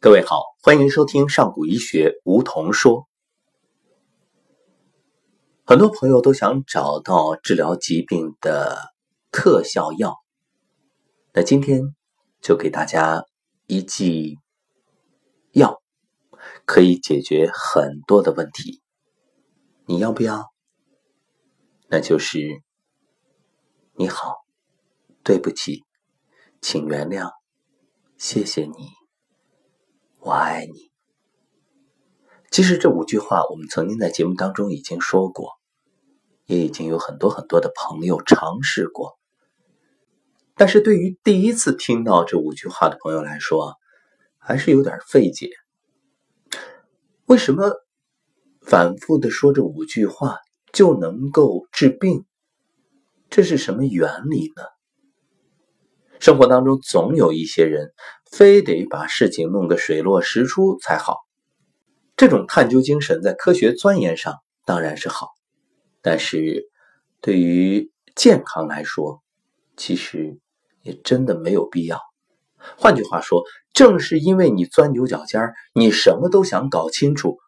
各位好，欢迎收听上古医学梧桐说。很多朋友都想找到治疗疾病的特效药，那今天就给大家一剂药，可以解决很多的问题。你要不要？那就是你好，对不起，请原谅，谢谢你。我爱你。其实这五句话，我们曾经在节目当中已经说过，也已经有很多很多的朋友尝试过。但是对于第一次听到这五句话的朋友来说，还是有点费解。为什么反复的说这五句话就能够治病？这是什么原理呢？生活当中总有一些人，非得把事情弄个水落石出才好。这种探究精神在科学钻研上当然是好，但是对于健康来说，其实也真的没有必要。换句话说，正是因为你钻牛角尖儿，你什么都想搞清楚，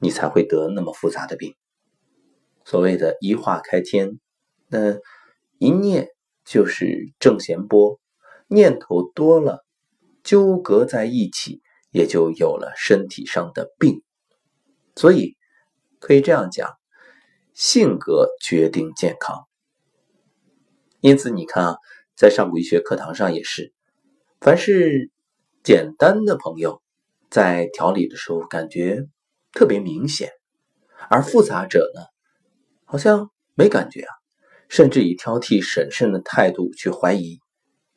你才会得那么复杂的病。所谓的一化开天，那一念就是正弦波。念头多了，纠葛在一起，也就有了身体上的病。所以可以这样讲，性格决定健康。因此，你看啊，在上古医学课堂上也是，凡是简单的朋友，在调理的时候感觉特别明显，而复杂者呢，好像没感觉啊，甚至以挑剔、审慎的态度去怀疑。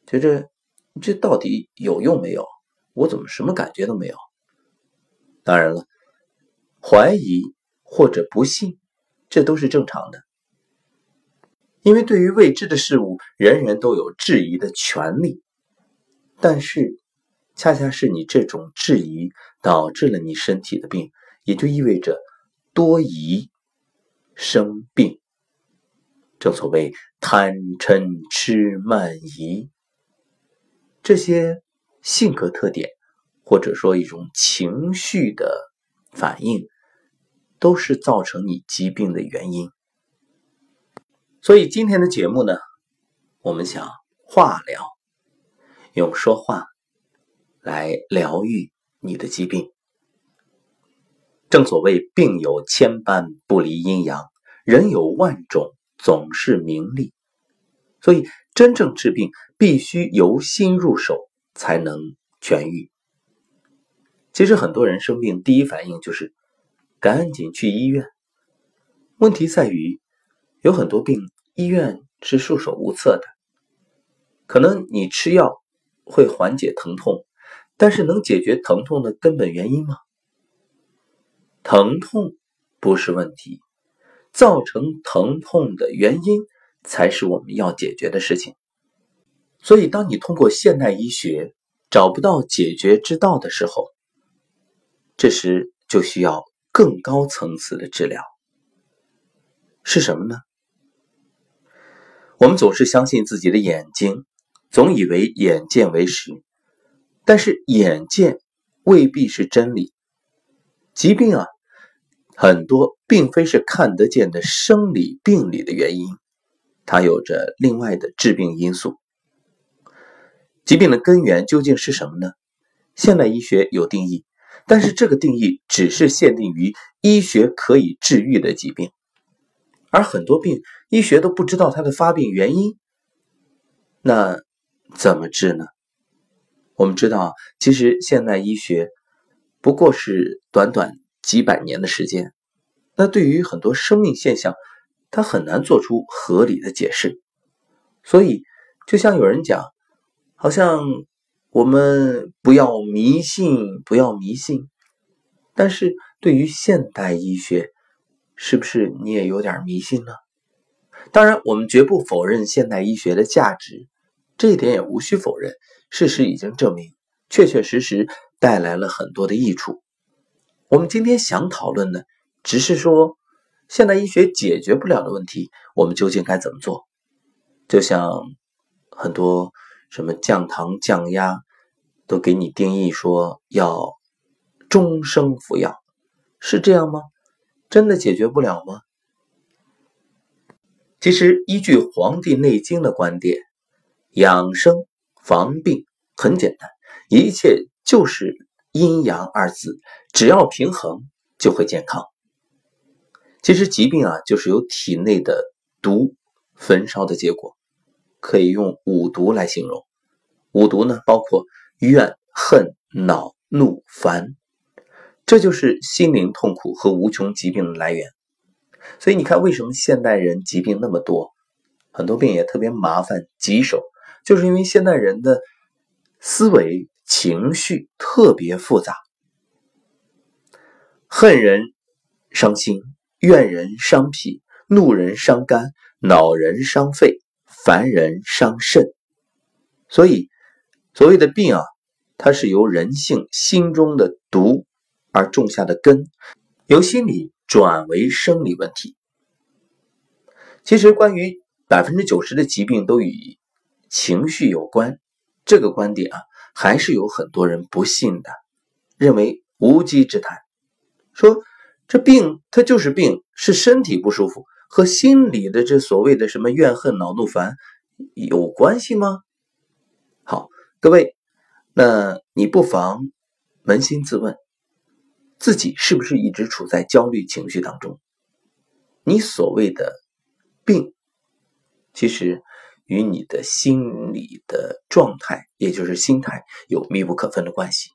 觉着这到底有用没有？我怎么什么感觉都没有？当然了，怀疑或者不信，这都是正常的。因为对于未知的事物，人人都有质疑的权利。但是，恰恰是你这种质疑导致了你身体的病，也就意味着多疑生病。正所谓贪嗔痴慢疑。这些性格特点，或者说一种情绪的反应，都是造成你疾病的原因。所以今天的节目呢，我们想化疗，用说话来疗愈你的疾病。正所谓病有千般不离阴阳，人有万种总是名利。所以，真正治病必须由心入手，才能痊愈。其实，很多人生病第一反应就是赶紧去医院。问题在于，有很多病医院是束手无策的。可能你吃药会缓解疼痛，但是能解决疼痛的根本原因吗？疼痛不是问题，造成疼痛的原因。才是我们要解决的事情。所以，当你通过现代医学找不到解决之道的时候，这时就需要更高层次的治疗。是什么呢？我们总是相信自己的眼睛，总以为眼见为实，但是眼见未必是真理。疾病啊，很多并非是看得见的生理病理的原因。它有着另外的致病因素。疾病的根源究竟是什么呢？现代医学有定义，但是这个定义只是限定于医学可以治愈的疾病，而很多病医学都不知道它的发病原因。那怎么治呢？我们知道，其实现代医学不过是短短几百年的时间，那对于很多生命现象。他很难做出合理的解释，所以就像有人讲，好像我们不要迷信，不要迷信。但是对于现代医学，是不是你也有点迷信呢？当然，我们绝不否认现代医学的价值，这一点也无需否认。事实已经证明，确确实实带来了很多的益处。我们今天想讨论的，只是说。现代医学解决不了的问题，我们究竟该怎么做？就像很多什么降糖、降压，都给你定义说要终生服药，是这样吗？真的解决不了吗？其实，依据《黄帝内经》的观点，养生防病很简单，一切就是阴阳二字，只要平衡就会健康。其实疾病啊，就是由体内的毒焚烧的结果，可以用五毒来形容。五毒呢，包括怨、恨、恼、怒、烦，这就是心灵痛苦和无穷疾病的来源。所以你看，为什么现代人疾病那么多，很多病也特别麻烦棘手，就是因为现代人的思维情绪特别复杂，恨人伤心。怨人伤脾，怒人伤肝，恼人伤肺，烦人伤肾。所以，所谓的病啊，它是由人性心中的毒而种下的根，由心理转为生理问题。其实，关于百分之九十的疾病都与情绪有关，这个观点啊，还是有很多人不信的，认为无稽之谈，说。这病它就是病，是身体不舒服，和心里的这所谓的什么怨恨、恼怒、烦有关系吗？好，各位，那你不妨扪心自问，自己是不是一直处在焦虑情绪当中？你所谓的病，其实与你的心理的状态，也就是心态，有密不可分的关系。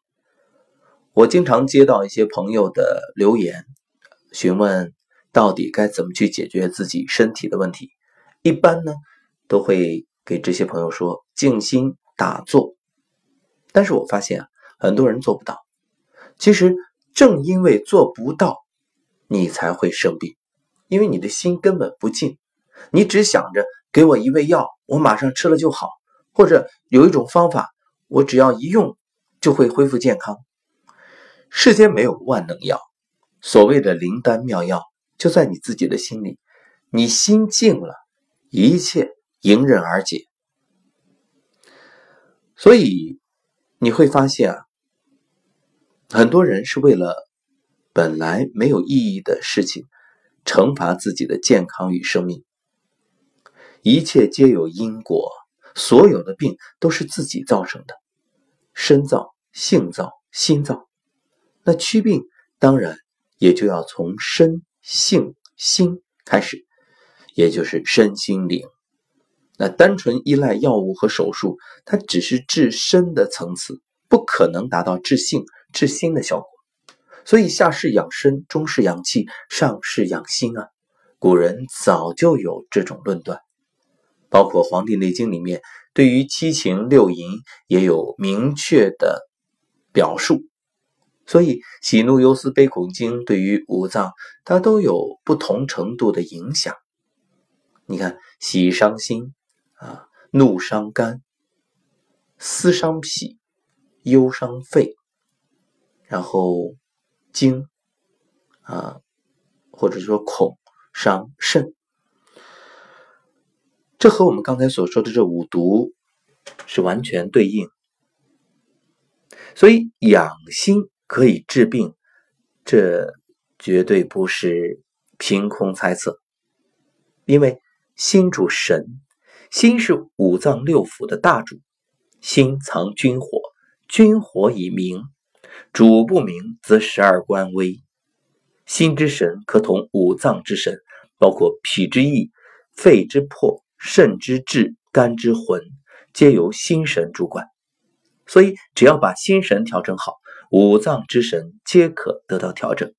我经常接到一些朋友的留言。询问到底该怎么去解决自己身体的问题？一般呢，都会给这些朋友说静心打坐。但是我发现啊，很多人做不到。其实正因为做不到，你才会生病，因为你的心根本不静，你只想着给我一味药，我马上吃了就好，或者有一种方法，我只要一用就会恢复健康。世间没有万能药。所谓的灵丹妙药就在你自己的心里，你心静了，一切迎刃而解。所以你会发现啊，很多人是为了本来没有意义的事情，惩罚自己的健康与生命。一切皆有因果，所有的病都是自己造成的，身造、性造、心造。那祛病当然。也就要从身、性、心开始，也就是身心灵。那单纯依赖药物和手术，它只是治身的层次，不可能达到治性、治心的效果。所以下士养身，中士养气，上士养心啊。古人早就有这种论断，包括《黄帝内经》里面对于七情六淫也有明确的表述。所以，喜怒忧思悲恐惊对于五脏，它都有不同程度的影响。你看，喜伤心啊，怒伤肝，思伤脾，忧伤肺，然后惊啊，或者说恐伤肾。这和我们刚才所说的这五毒是完全对应。所以养心。可以治病，这绝对不是凭空猜测。因为心主神，心是五脏六腑的大主，心藏君火，君火以明，主不明则十二官微。心之神可统五脏之神，包括脾之意、肺之魄、肾之志、肝之魂，皆由心神主管。所以，只要把心神调整好。五脏之神皆可得到调整。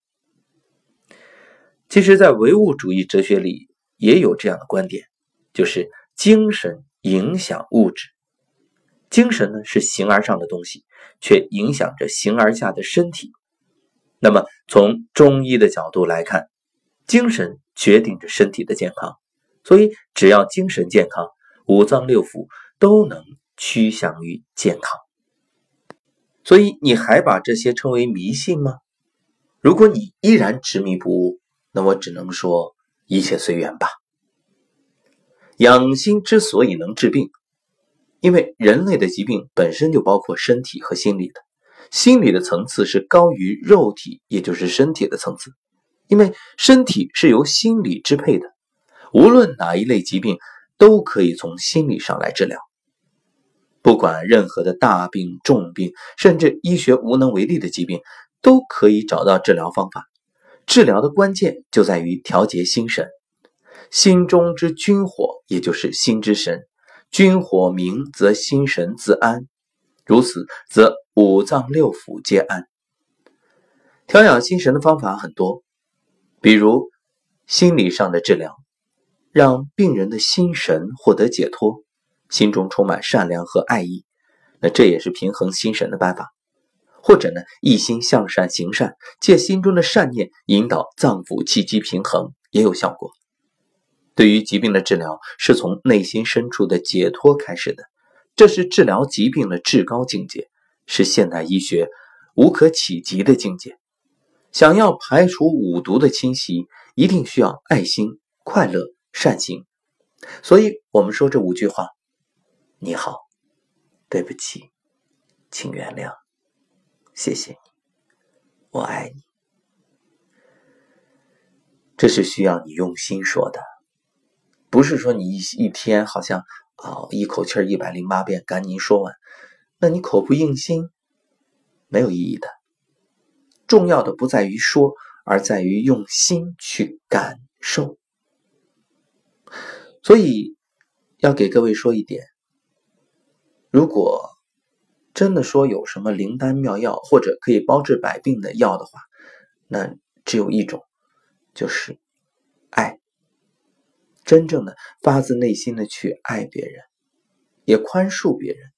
其实，在唯物主义哲学里也有这样的观点，就是精神影响物质。精神呢是形而上的东西，却影响着形而下的身体。那么，从中医的角度来看，精神决定着身体的健康。所以，只要精神健康，五脏六腑都能趋向于健康。所以你还把这些称为迷信吗？如果你依然执迷不悟，那我只能说一切随缘吧。养心之所以能治病，因为人类的疾病本身就包括身体和心理的，心理的层次是高于肉体，也就是身体的层次。因为身体是由心理支配的，无论哪一类疾病都可以从心理上来治疗。不管任何的大病、重病，甚至医学无能为力的疾病，都可以找到治疗方法。治疗的关键就在于调节心神。心中之君火，也就是心之神。君火明，则心神自安。如此，则五脏六腑皆安。调养心神的方法很多。比如心理上的治疗，让病人的心神获得解脱，心中充满善良和爱意，那这也是平衡心神的办法。或者呢，一心向善行善，借心中的善念引导脏腑气机平衡，也有效果。对于疾病的治疗，是从内心深处的解脱开始的，这是治疗疾病的至高境界，是现代医学无可企及的境界。想要排除五毒的侵袭，一定需要爱心、快乐、善行。所以，我们说这五句话：你好，对不起，请原谅，谢谢你，我爱你。这是需要你用心说的，不是说你一一天好像啊一口气一百零八遍赶紧说完，那你口不应心，没有意义的。重要的不在于说，而在于用心去感受。所以，要给各位说一点：如果真的说有什么灵丹妙药或者可以包治百病的药的话，那只有一种，就是爱。真正的发自内心的去爱别人，也宽恕别人。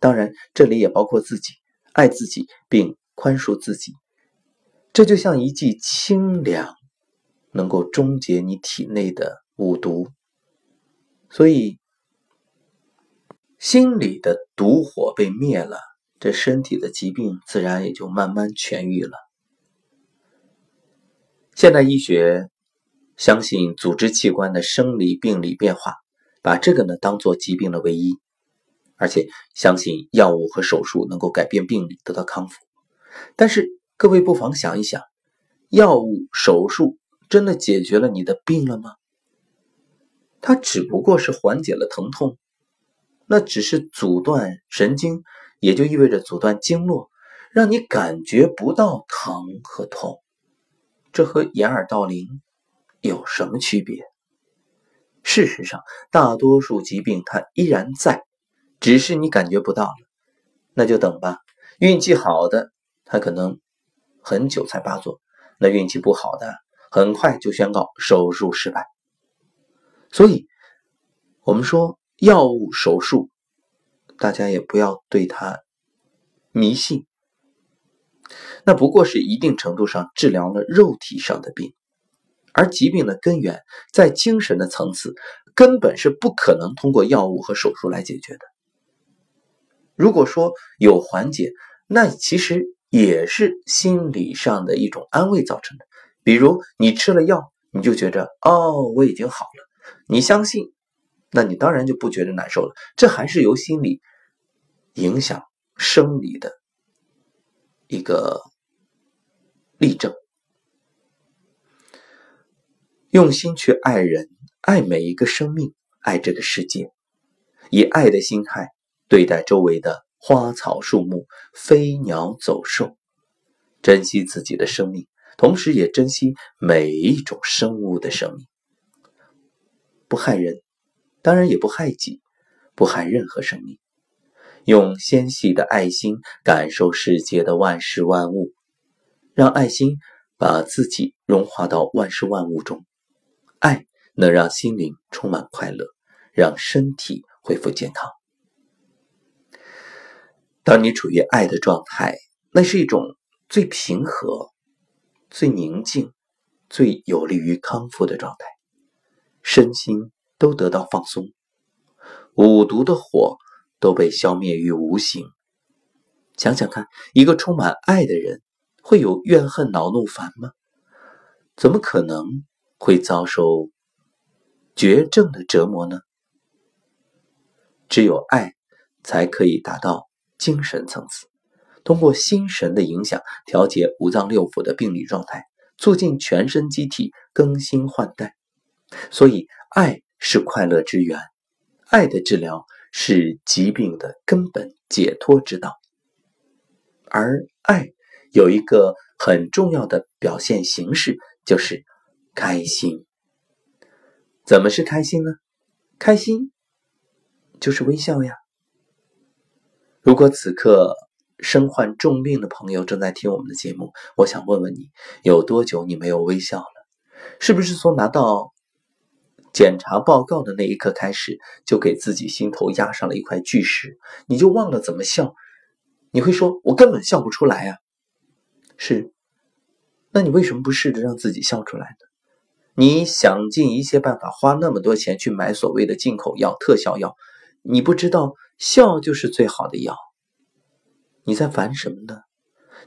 当然，这里也包括自己，爱自己并宽恕自己。这就像一剂清凉，能够终结你体内的五毒，所以心里的毒火被灭了，这身体的疾病自然也就慢慢痊愈了。现代医学相信组织器官的生理病理变化，把这个呢当做疾病的唯一，而且相信药物和手术能够改变病理，得到康复，但是。各位不妨想一想，药物、手术真的解决了你的病了吗？它只不过是缓解了疼痛，那只是阻断神经，也就意味着阻断经络，让你感觉不到疼和痛。这和掩耳盗铃有什么区别？事实上，大多数疾病它依然在，只是你感觉不到了。那就等吧，运气好的，他可能。很久才发作，那运气不好的很快就宣告手术失败。所以，我们说药物、手术，大家也不要对它迷信。那不过是一定程度上治疗了肉体上的病，而疾病的根源在精神的层次，根本是不可能通过药物和手术来解决的。如果说有缓解，那其实。也是心理上的一种安慰造成的，比如你吃了药，你就觉着哦我已经好了，你相信，那你当然就不觉得难受了。这还是由心理影响生理的一个例证。用心去爱人，爱每一个生命，爱这个世界，以爱的心态对待周围的。花草树木、飞鸟走兽，珍惜自己的生命，同时也珍惜每一种生物的生命。不害人，当然也不害己，不害任何生命。用纤细的爱心感受世界的万事万物，让爱心把自己融化到万事万物中。爱能让心灵充满快乐，让身体恢复健康。当你处于爱的状态，那是一种最平和、最宁静、最有利于康复的状态，身心都得到放松，五毒的火都被消灭于无形。想想看，一个充满爱的人会有怨恨、恼怒、烦吗？怎么可能会遭受绝症的折磨呢？只有爱。才可以达到精神层次。通过心神的影响，调节五脏六腑的病理状态，促进全身机体更新换代。所以，爱是快乐之源，爱的治疗是疾病的根本解脱之道。而爱有一个很重要的表现形式，就是开心。怎么是开心呢？开心就是微笑呀。如果此刻身患重病的朋友正在听我们的节目，我想问问你，有多久你没有微笑了？是不是从拿到检查报告的那一刻开始，就给自己心头压上了一块巨石，你就忘了怎么笑？你会说，我根本笑不出来啊。是，那你为什么不试着让自己笑出来呢？你想尽一切办法花那么多钱去买所谓的进口药、特效药，你不知道笑就是最好的药。你在烦什么呢？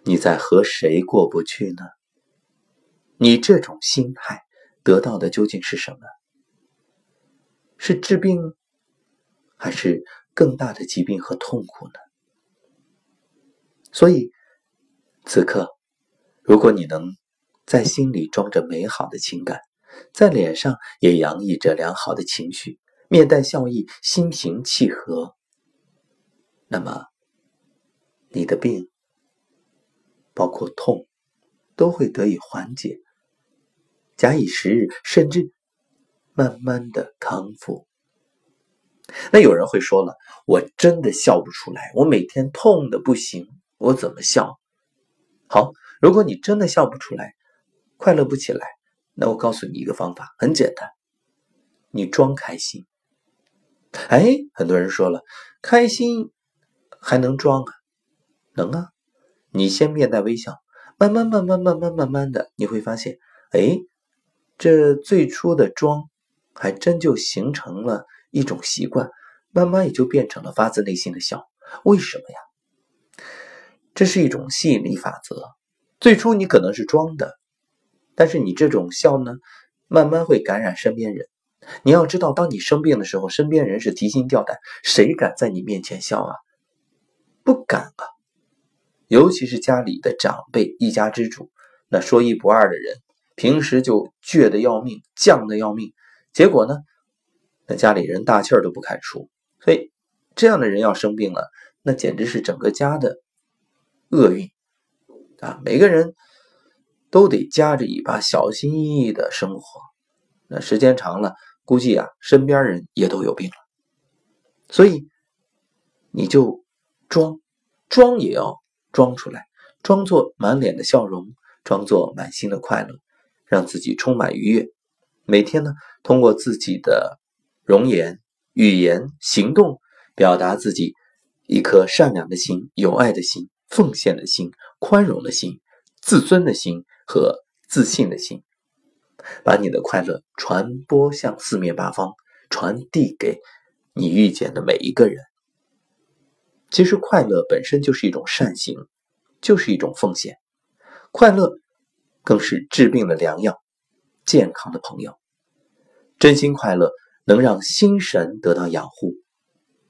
你在和谁过不去呢？你这种心态得到的究竟是什么？是治病，还是更大的疾病和痛苦呢？所以，此刻，如果你能在心里装着美好的情感，在脸上也洋溢着良好的情绪，面带笑意，心平气和。那么，你的病，包括痛，都会得以缓解。假以时日，甚至慢慢的康复。那有人会说了：“我真的笑不出来，我每天痛的不行，我怎么笑？”好，如果你真的笑不出来，快乐不起来。那我告诉你一个方法，很简单，你装开心。哎，很多人说了，开心还能装啊？能啊！你先面带微笑，慢慢、慢慢、慢慢、慢慢的，你会发现，哎，这最初的装，还真就形成了一种习惯，慢慢也就变成了发自内心的笑。为什么呀？这是一种吸引力法则。最初你可能是装的。但是你这种笑呢，慢慢会感染身边人。你要知道，当你生病的时候，身边人是提心吊胆，谁敢在你面前笑啊？不敢啊！尤其是家里的长辈、一家之主，那说一不二的人，平时就倔得要命、犟得要命。结果呢，那家里人大气儿都不敢出。所以，这样的人要生病了，那简直是整个家的厄运啊！每个人。都得夹着尾巴，小心翼翼的生活。那时间长了，估计啊，身边人也都有病了。所以，你就装，装也要装出来，装作满脸的笑容，装作满心的快乐，让自己充满愉悦。每天呢，通过自己的容颜、语言、行动，表达自己一颗善良的心、有爱的心、奉献的心、宽容的心、自尊的心。和自信的心，把你的快乐传播向四面八方，传递给你遇见的每一个人。其实，快乐本身就是一种善行，就是一种奉献。快乐更是治病的良药，健康的朋友。真心快乐能让心神得到养护。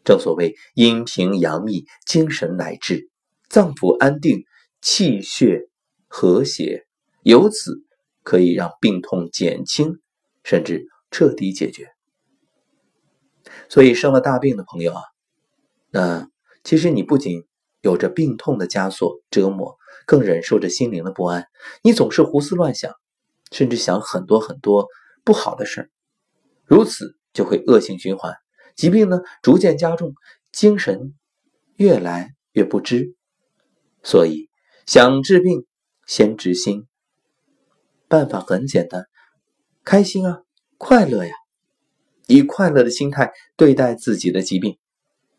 正所谓阴平阳秘，精神乃至，脏腑安定，气血和谐。由此可以让病痛减轻，甚至彻底解决。所以生了大病的朋友啊，那其实你不仅有着病痛的枷锁折磨，更忍受着心灵的不安。你总是胡思乱想，甚至想很多很多不好的事儿，如此就会恶性循环，疾病呢逐渐加重，精神越来越不支。所以想治病，先治心。办法很简单，开心啊，快乐呀，以快乐的心态对待自己的疾病，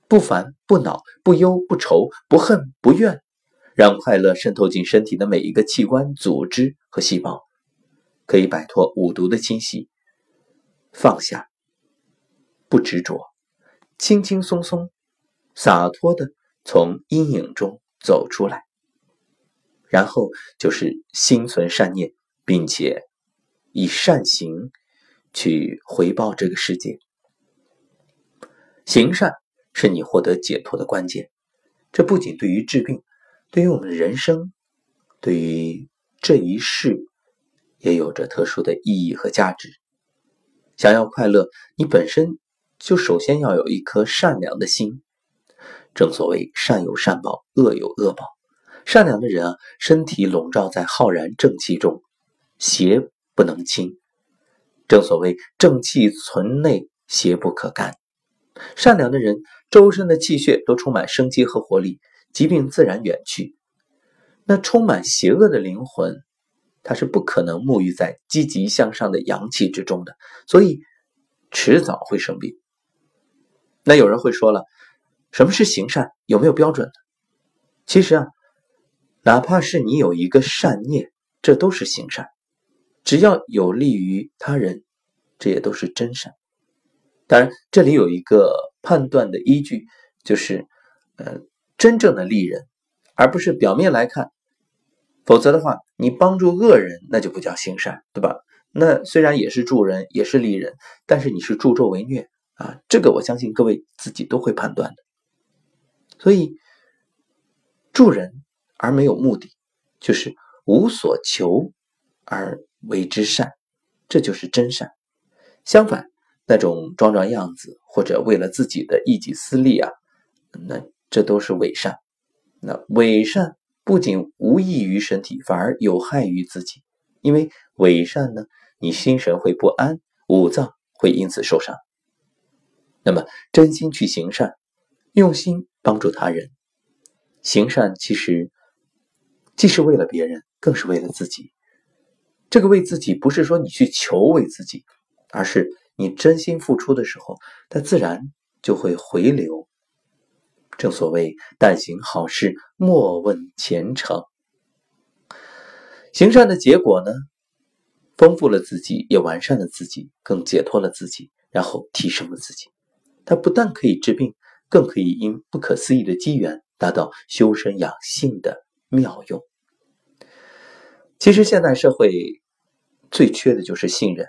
不烦不恼不忧不愁不恨不怨，让快乐渗透进身体的每一个器官、组织和细胞，可以摆脱五毒的侵袭，放下，不执着，轻轻松松、洒脱的从阴影中走出来，然后就是心存善念。并且以善行去回报这个世界，行善是你获得解脱的关键。这不仅对于治病，对于我们的人生，对于这一世，也有着特殊的意义和价值。想要快乐，你本身就首先要有一颗善良的心。正所谓善有善报，恶有恶报。善良的人啊，身体笼罩在浩然正气中，邪不能侵。正所谓正气存内，邪不可干。善良的人，周身的气血都充满生机和活力，疾病自然远去。那充满邪恶的灵魂，他是不可能沐浴在积极向上的阳气之中的，所以迟早会生病。那有人会说了，什么是行善？有没有标准的？其实啊，哪怕是你有一个善念，这都是行善，只要有利于他人，这也都是真善。当然，这里有一个判断的依据，就是，呃，真正的利人，而不是表面来看。否则的话，你帮助恶人，那就不叫行善，对吧？那虽然也是助人，也是利人，但是你是助纣为虐啊！这个我相信各位自己都会判断的。所以，助人而没有目的，就是无所求而为之善，这就是真善。相反。那种装装样子，或者为了自己的一己私利啊，那这都是伪善。那伪善不仅无益于身体，反而有害于自己。因为伪善呢，你心神会不安，五脏会因此受伤。那么真心去行善，用心帮助他人，行善其实既是为了别人，更是为了自己。这个为自己，不是说你去求为自己，而是。你真心付出的时候，它自然就会回流。正所谓“但行好事，莫问前程”。行善的结果呢，丰富了自己，也完善了自己，更解脱了自己，然后提升了自己。它不但可以治病，更可以因不可思议的机缘，达到修身养性的妙用。其实现代社会最缺的就是信任。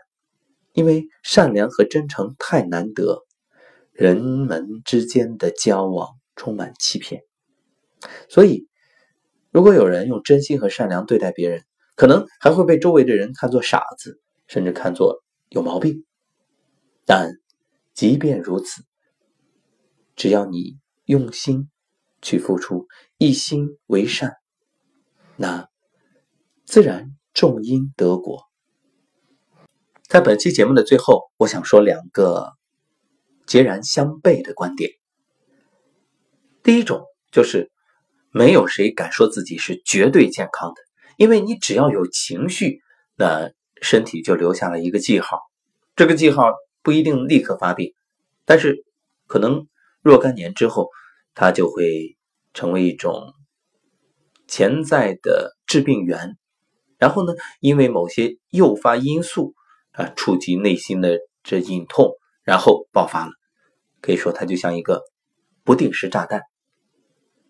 因为善良和真诚太难得，人们之间的交往充满欺骗，所以如果有人用真心和善良对待别人，可能还会被周围的人看作傻子，甚至看作有毛病。但即便如此，只要你用心去付出，一心为善，那自然种因得果。在本期节目的最后，我想说两个截然相悖的观点。第一种就是，没有谁敢说自己是绝对健康的，因为你只要有情绪，那身体就留下了一个记号，这个记号不一定立刻发病，但是可能若干年之后，它就会成为一种潜在的致病源，然后呢，因为某些诱发因素。啊，触及内心的这隐痛，然后爆发了，可以说它就像一个不定时炸弹。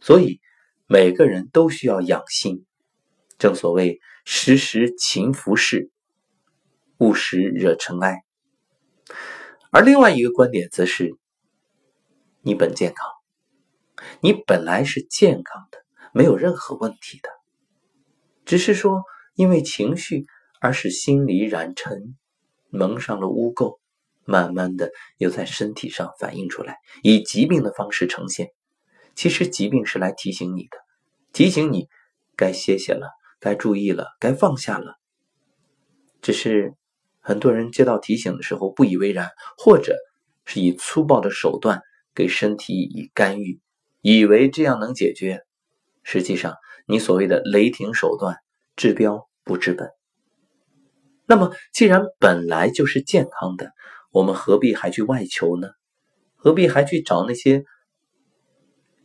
所以每个人都需要养心，正所谓时时勤拂拭，勿使惹尘埃。而另外一个观点则是，你本健康，你本来是健康的，没有任何问题的，只是说因为情绪而使心里染尘。蒙上了污垢，慢慢的又在身体上反映出来，以疾病的方式呈现。其实疾病是来提醒你的，提醒你该歇歇了，该注意了，该放下了。只是很多人接到提醒的时候不以为然，或者是以粗暴的手段给身体以干预，以为这样能解决。实际上，你所谓的雷霆手段，治标不治本。那么，既然本来就是健康的，我们何必还去外求呢？何必还去找那些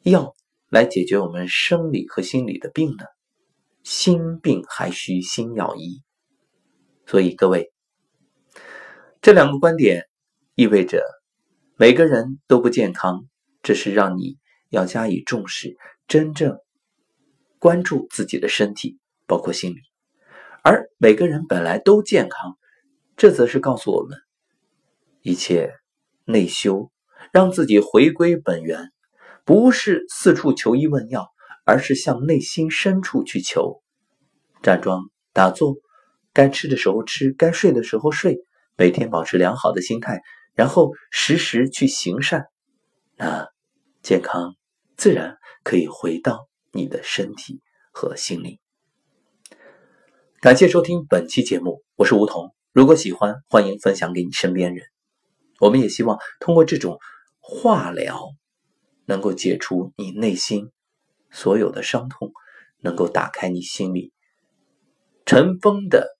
药来解决我们生理和心理的病呢？心病还需心药医。所以，各位，这两个观点意味着每个人都不健康，这是让你要加以重视，真正关注自己的身体，包括心理。而每个人本来都健康，这则是告诉我们，一切内修让自己回归本源，不是四处求医问药，而是向内心深处去求。站桩、打坐，该吃的时候吃，该睡的时候睡，每天保持良好的心态，然后时时去行善，那健康自然可以回到你的身体和心灵。感谢收听本期节目，我是梧桐。如果喜欢，欢迎分享给你身边人。我们也希望通过这种化疗，能够解除你内心所有的伤痛，能够打开你心里尘封的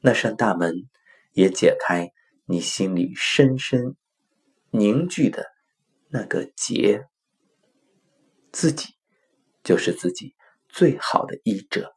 那扇大门，也解开你心里深深凝聚的那个结。自己就是自己最好的医者。